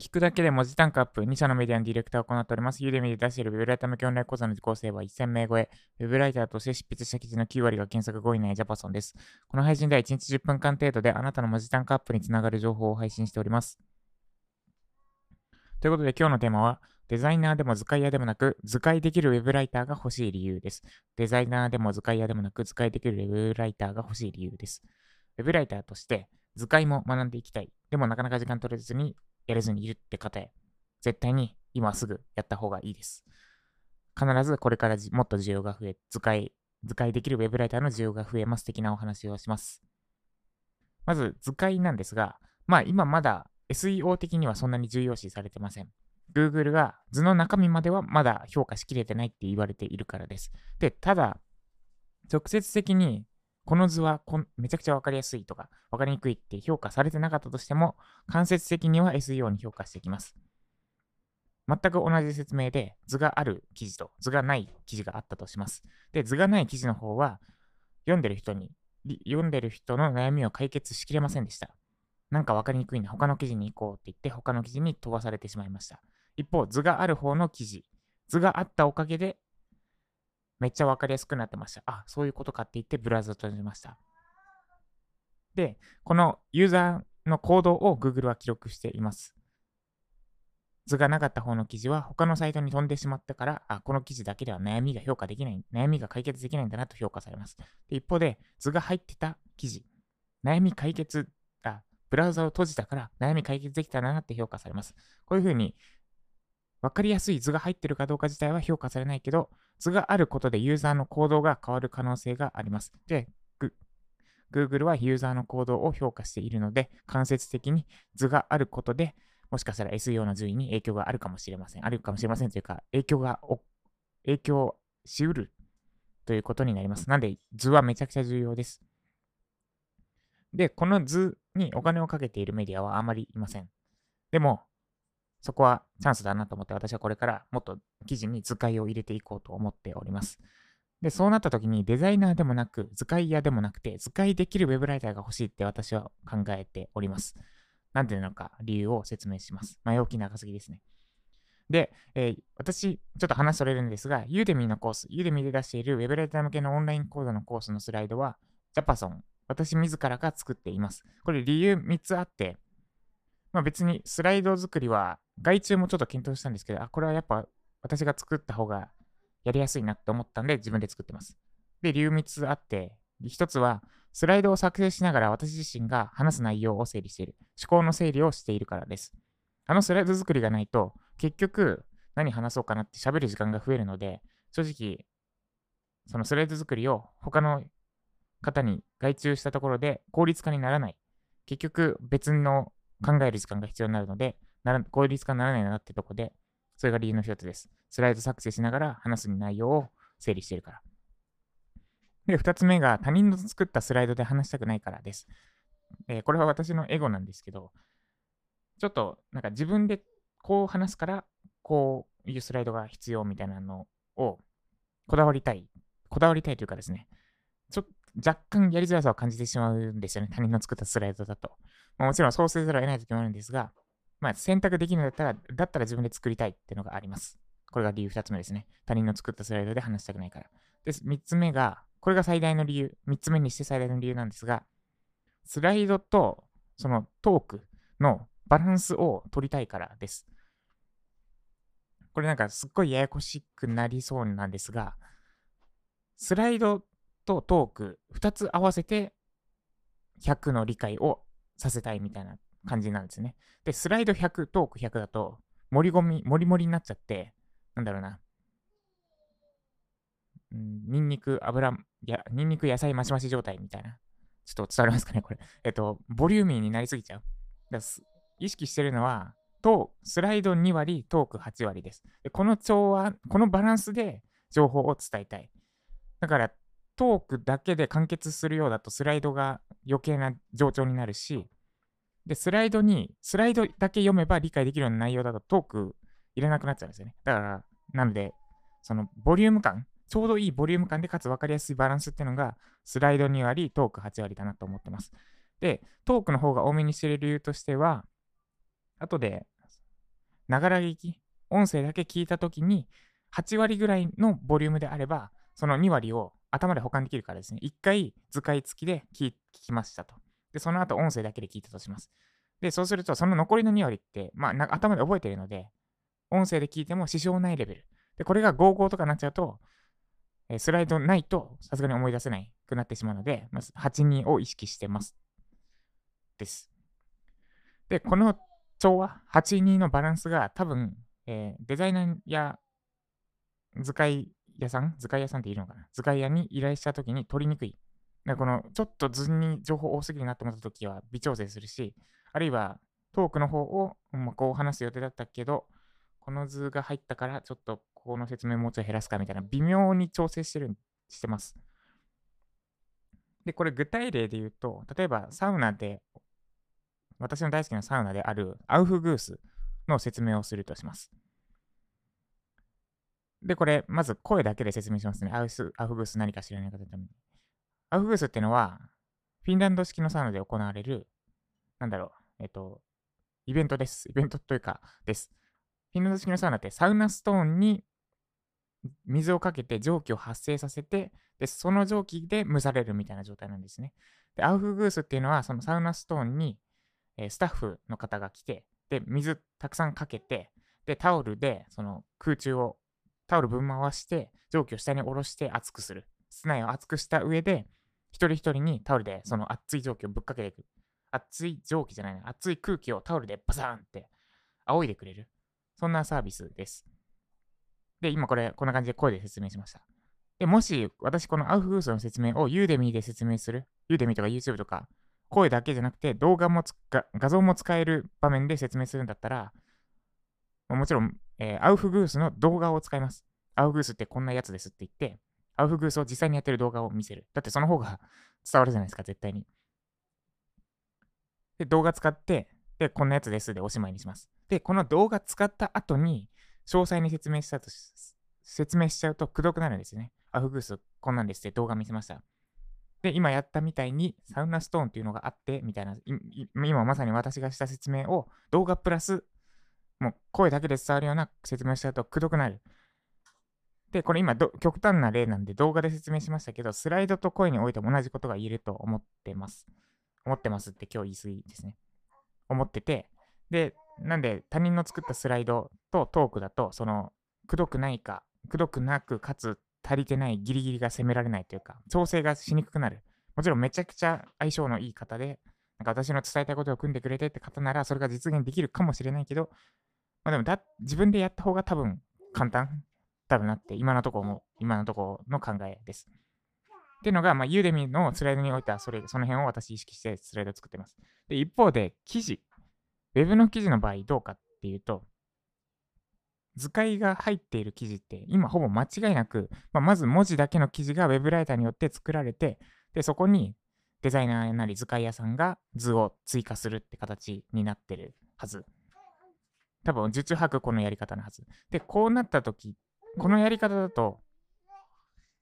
聞くだけで文字単価アップ、2社のメディアのディレクターを行っております。ユーデミで出しているウェブライター向けオンライン講座の受講生は1000名超え、ウェブライターとして執筆した記事の9割が検索5位以内ジャパソンです。この配信では1日10分間程度であなたの文字単価アップにつながる情報を配信しております。ということで今日のテーマは、デザイナーでも図解屋でもなく、図解できるウェブライターが欲しい理由です。デザイナーでも図解屋でもなく、図解できるウェブライターが欲しい理由です。ウェブライターとして図解も学んでいきたい。でもなかなか時間取れずにやれずにいるって方へ、絶対に今すぐやった方がいいです。必ずこれからもっと需要が増え、図解、図解できるウェブライターの需要が増えます的なお話をします。まず図解なんですが、まあ今まだ SEO 的にはそんなに重要視されてません。Google が図の中身まではまだ評価しきれてないって言われているからです。で、ただ、直接的にこの図はこめちゃくちゃわかりやすいとか、わかりにくいって評価されてなかったとしても、間接的には SEO に評価していきます。全く同じ説明で図がある記事と図がない記事があったとします。で、図がない記事の方は、読んでる人に、読んでる人の悩みを解決しきれませんでした。なんかわかりにくいな、他の記事に行こうって言って、他の記事に飛ばされてしまいました。一方、図がある方の記事、図があったおかげで、めっちゃわかりやすくなってました。あ、そういうことかって言ってブラウザを閉じました。で、このユーザーの行動を Google は記録しています。図がなかった方の記事は他のサイトに飛んでしまったから、あ、この記事だけでは悩みが評価できない、悩みが解決できないんだなと評価されます。で一方で、図が入ってた記事、悩み解決、あ、ブラウザを閉じたから悩み解決できたなって評価されます。こういうふうに、わかりやすい図が入ってるかどうか自体は評価されないけど、図があることでユーザーの行動が変わる可能性があります。で、Google はユーザーの行動を評価しているので、間接的に図があることで、もしかしたら SEO の順位に影響があるかもしれません。あるかもしれませんというか、影響が、影響しうるということになります。なんで、図はめちゃくちゃ重要です。で、この図にお金をかけているメディアはあまりいません。でも、そこはチャンスだなと思って、私はこれからもっと記事に図解を入れていこうと思っております。で、そうなった時にデザイナーでもなく、図解屋でもなくて、図解できるウェブライターが欲しいって私は考えております。なんでなのか理由を説明します。前置き長すぎですね。で、えー私、ちょっと話それるんですが、ユーデミーのコース、ユーデミーで出しているウェブライター向けのオンライン講座のコースのスライドは、ジャパソン、私自らが作っています。これ理由3つあって、まあ別にスライド作りは外注もちょっと検討したんですけど、あ、これはやっぱ私が作った方がやりやすいなって思ったんで自分で作ってます。で、理由3つあって、1つはスライドを作成しながら私自身が話す内容を整理している。思考の整理をしているからです。あのスライド作りがないと、結局何話そうかなって喋る時間が増えるので、正直、そのスライド作りを他の方に外注したところで効率化にならない。結局別の考える時間が必要になるので、なら効率化にならないなってとこで、それが理由の一つです。スライド作成しながら話す内容を整理してるから。で、二つ目が他人の作ったスライドで話したくないからです。えーこれは私のエゴなんですけど、ちょっとなんか自分でこう話すから、こういうスライドが必要みたいなのをこだわりたい。こだわりたいというかですね、ちょっと若干やりづらさを感じてしまうんですよね。他人の作ったスライドだと。もちろんそうせざるを得ない時もあるんですが、まあ選択できるんだったら、だったら自分で作りたいっていうのがあります。これが理由二つ目ですね。他人の作ったスライドで話したくないから。で、三つ目が、これが最大の理由、三つ目にして最大の理由なんですが、スライドとそのトークのバランスを取りたいからです。これなんかすっごいややこしくなりそうなんですが、スライドとトーク2つ合わせて100の理解をさせたいみたいな感じなんですね。で、スライド100、トーク100だと、盛り込み、盛り盛りになっちゃって、なんだろうな。うんニンニク、油、や、ニンニク野菜マシマシ状態みたいな。ちょっと伝わりますかね、これ。えっと、ボリューミーになりすぎちゃう。だ意識してるのは、と、スライド2割、トーク8割です。でこの調和、このバランスで情報を伝えたい。だから、トークだけで完結するようだと、スライドが余計な冗長になるし、で、スライドに、スライドだけ読めば理解できるような内容だと、トークいらなくなっちゃうんですよね。だから、なので、その、ボリューム感、ちょうどいいボリューム感で、かつ分かりやすいバランスっていうのが、スライド2割、トーク8割だなと思ってます。で、トークの方が多めにしてる理由としては、後でながら聞き、音声だけ聞いたときに、8割ぐらいのボリュームであれば、その2割を頭で保管できるからですね。1回図解付きで聞きましたと。で、その後音声だけで聞いたとします。で、そうすると、その残りの2割って、まあ、頭で覚えているので、音声で聞いても支障ないレベル。で、これが55とかになっちゃうと、えスライドないとさすがに思い出せないくなってしまうので、まず8人を意識してます。です。で、この調和、8人のバランスが多分、えー、デザイナーや図解屋さん？図解屋さんっているのかな？図解屋に依頼したときに取りにくい。でこのちょっと図に情報多すぎるなと思ったときは微調整するし、あるいはトークの方を、まあ、こう話す予定だったけど、この図が入ったからちょっとこの説明もうちょい減らすかみたいな微妙に調整してるしてます。で、これ具体例で言うと、例えばサウナで、私の大好きなサウナであるアウフグースの説明をするとします。で、これ、まず声だけで説明しますね。アウスアフグース何か知らない方のために。アウフグースっていうのは、フィンランド式のサウナで行われる、なんだろう、えっと、イベントです。イベントというか、です。フィンランド式のサウナってサウナストーンに水をかけて蒸気を発生させて、で、その蒸気で蒸されるみたいな状態なんですね。で、アウフグースっていうのは、そのサウナストーンに、えー、スタッフの方が来て、で、水たくさんかけて、で、タオルでその空中を、タオルぶん回して、蒸気を下に下ろして熱くする。室内を熱くした上で、一人一人にタオルでその熱い蒸気をぶっかけていく。熱い蒸気じゃないな、熱い空気をタオルでバサーンって仰いでくれる。そんなサービスです。で、今これ、こんな感じで声で説明しました。で、もし、私このアウフグースの説明をユーデミーで説明する、ユーデミーとか YouTube とか、声だけじゃなくて動画も画像も使える場面で説明するんだったら、もちろん、えー、アウフグースの動画を使います。アウフグースってこんなやつですって言って、アウフグースを実際にやってる動画を見せる。だってその方が伝わるじゃないですか、絶対に。で、動画使って、で、こんなやつですでおしまいにします。で、この動画使った後に、詳細に説明したと説明しちゃうとくどくなるんですよね。アウフグースこんなんですって動画見せました。で、今やったみたいにサウナストーンっていうのがあって、みたいな、今まさに私がした説明を動画プラス、もう声だけで伝わるような説明をしちゃうとくどくなる。で、これ今極端な例なんで動画で説明しましたけど、スライドと声においても同じことが言えると思ってます。思ってますって今日言い過ぎですね。思ってて、で、なんで他人の作ったスライドとトークだと、その、くどくないか、くどくなく、かつ足りてないギリギリが攻められないというか、調整がしにくくなる。もちろんめちゃくちゃ相性のいい方で、なんか私の伝えたいことを組んでくれてって方なら、それが実現できるかもしれないけど、まあでもだ、自分でやった方が多分簡単多分なって、今のところも、今のところの考えです。っていうのが、まあ、ユーデミのスライドにおいては、それ、その辺を私意識してスライドを作ってます。で、一方で、記事。ウェブの記事の場合どうかっていうと、図解が入っている記事って今ほぼ間違いなく、まあ、まず文字だけの記事が Web ライターによって作られて、で、そこにデザイナーなり図解屋さんが図を追加するって形になってるはず。多分、受注くこのやり方のはず。で、こうなったとき、このやり方だと、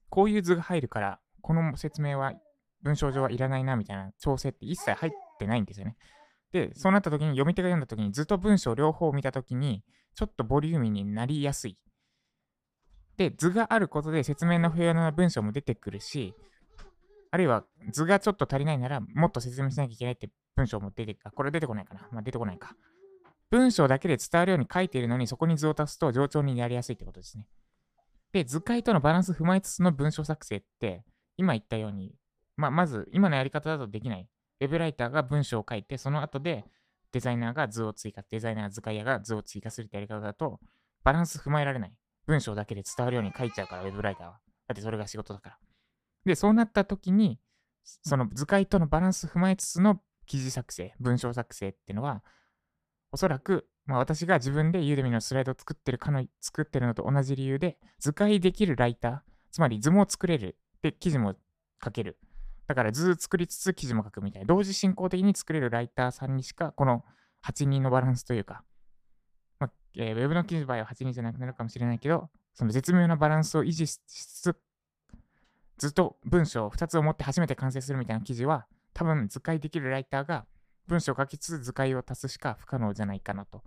こういう図が入るから、この説明は文章上はいらないなみたいな調整って一切入ってないんですよね。で、そうなった時に、読み手が読んだ時に、図と文章両方を見た時に、ちょっとボリューミーになりやすい。で、図があることで説明の不要な文章も出てくるし、あるいは図がちょっと足りないなら、もっと説明しなきゃいけないって文章も出て、あ、これ出てこないかな。まあ、出てこないか。文章だけで伝わるように書いているのに、そこに図を足すと上調になりやすいってことですね。で、図解とのバランス踏まえつつの文章作成って、今言ったように、まあ、まず、今のやり方だとできない。ウェブライターが文章を書いて、その後でデザイナーが図を追加、デザイナー図解屋が図を追加するってやり方だと、バランス踏まえられない。文章だけで伝わるように書いちゃうから、ウェブライターは。だってそれが仕事だから。で、そうなった時に、その図解とのバランス踏まえつつの記事作成、文章作成っていうのは、おそらく、まあ、私が自分でユーデミのスライドを作ってるかの、作ってるのと同じ理由で、図解できるライター、つまり図も作れる、で、記事も書ける。だから図作りつつ記事も書くみたいな、同時進行的に作れるライターさんにしか、この8人のバランスというか、まあえー、ウェブの記事の場合は8人じゃなくなるかもしれないけど、その絶妙なバランスを維持しつつ、ずっと文章を2つを持って初めて完成するみたいな記事は、多分図解できるライターが文章を書きつつ図解を足すしか不可能じゃないかなと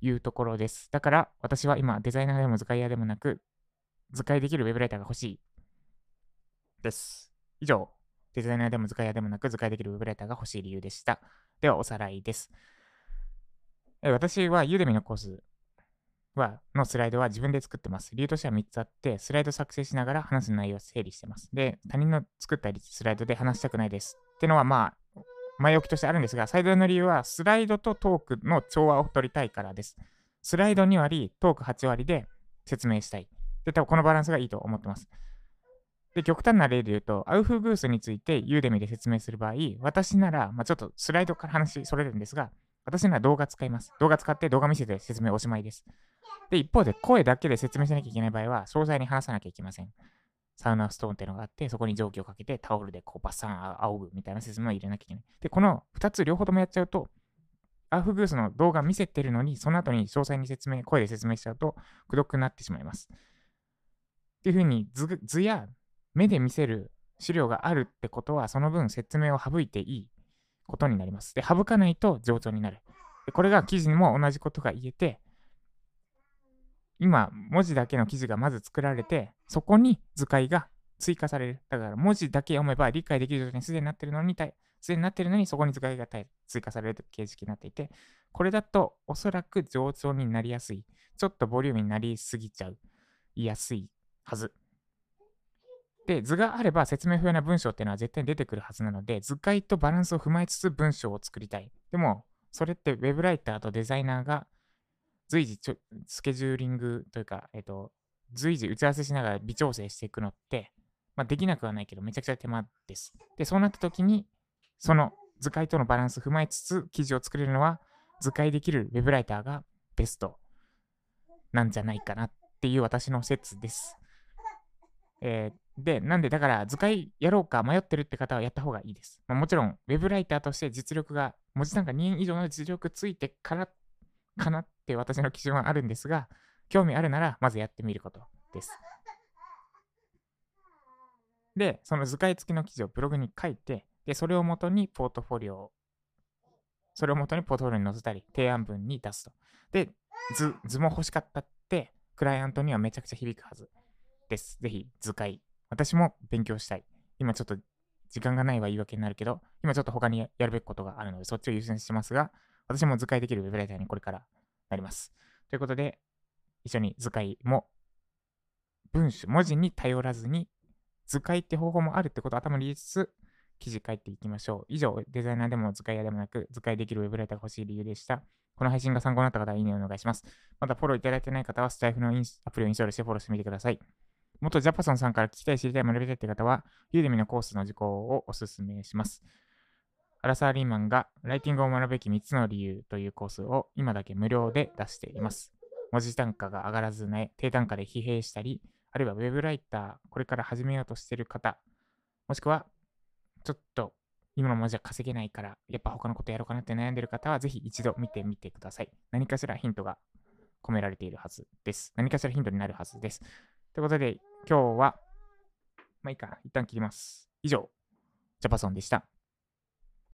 いうところです。だから私は今デザイナーでも図解屋でもなく図解できるウェブライターが欲しいです。以上、デザイナーでも図解屋でもなく図解できるウェブライターが欲しい理由でした。ではおさらいです。え私はユーデミのコースは、のスライドは自分で作ってます。理由としては3つあって、スライド作成しながら話す内容を整理してます。で、他人の作ったスライドで話したくないです。ってのはまあ、前置きとしてあるんですが、最大の理由は、スライドとトークの調和を取りたいからです。スライド2割、トーク8割で説明したい。で、多分このバランスがいいと思ってます。で、極端な例で言うと、アウフグースについてユーデミで説明する場合、私なら、まあ、ちょっとスライドから話それるんですが、私なら動画使います。動画使って動画見せて説明おしまいです。で、一方で声だけで説明しなきゃいけない場合は、詳細に話さなきゃいけません。サウナストーンっていうのがあって、そこに蒸気をかけてタオルでこうバッサン仰ぐみたいな説明を入れなきゃいけない。で、この2つ両方ともやっちゃうと、アーフグースの動画見せてるのに、その後に詳細に説明、声で説明しちゃうと、くどくなってしまいます。っていうふうに図、図や目で見せる資料があるってことは、その分説明を省いていいことになります。で、省かないと上長になる。でこれが記事にも同じことが言えて、今、文字だけの記事がまず作られて、そこに図解が追加される。だから、文字だけ読めば理解できる状態にすでになってるのに、すでになってるのに、そこに図解が追加されると形式になっていて、これだとおそらく上長になりやすい。ちょっとボリュームになりすぎちゃう。言いやすいはず。で、図があれば説明不要な文章っていうのは絶対に出てくるはずなので、図解とバランスを踏まえつつ文章を作りたい。でも、それってウェブライターとデザイナーが随時ちょスケジューリングというか、えっ、と、随時打ち合わせしながら微調整していくのって、まあ、できなくはないけど、めちゃくちゃ手間です。で、そうなった時に、その図解とのバランスを踏まえつつ、記事を作れるのは、図解できるウェブライターがベストなんじゃないかなっていう私の説です。えー、で、なんで、だから図解やろうか迷ってるって方はやった方がいいです。まあ、もちろん、ウェブライターとして実力が、文字単価2円以上の実力ついてからかなって私の基準はあるんですが、興味あるならまずやってみることです。で、その図解付きの記事をブログに書いて、で、それをもとにポートフォリオを、それをもとにポートフォリオに載せたり、提案文に出すと。で、図、図も欲しかったって、クライアントにはめちゃくちゃ響くはずです。ぜひ、図解。私も勉強したい。今ちょっと時間がないは言い訳になるけど、今ちょっと他にやるべきことがあるので、そっちを優先しますが、私も図解できるウェブライターにこれからなります。ということで、一緒に図解も文章、文字に頼らずに図解って方法もあるってことを頭に入れつつ、記事書いていきましょう。以上、デザイナーでも図解屋でもなく、図解できるウェブライターが欲しい理由でした。この配信が参考になった方は、いいねをお願いします。まだフォローいただいてない方は、スタイフのアプリをインストールしてフォローしてみてください。元ジャパソンさんから聞きたい、知りたい、学びたいって方は、ユーデミのコースの受講をお勧めします。アラサー・リーマンがライティングを学ぶべき3つの理由というコースを今だけ無料で出しています。文字単価が上がらずなね、低単価で疲弊したり、あるいはウェブライター、これから始めようとしている方、もしくは、ちょっと今のままじゃ稼げないから、やっぱ他のことやろうかなって悩んでる方は、ぜひ一度見てみてください。何かしらヒントが込められているはずです。何かしらヒントになるはずです。ということで、今日は、まあいいか、一旦切ります。以上、ジャパソンでした。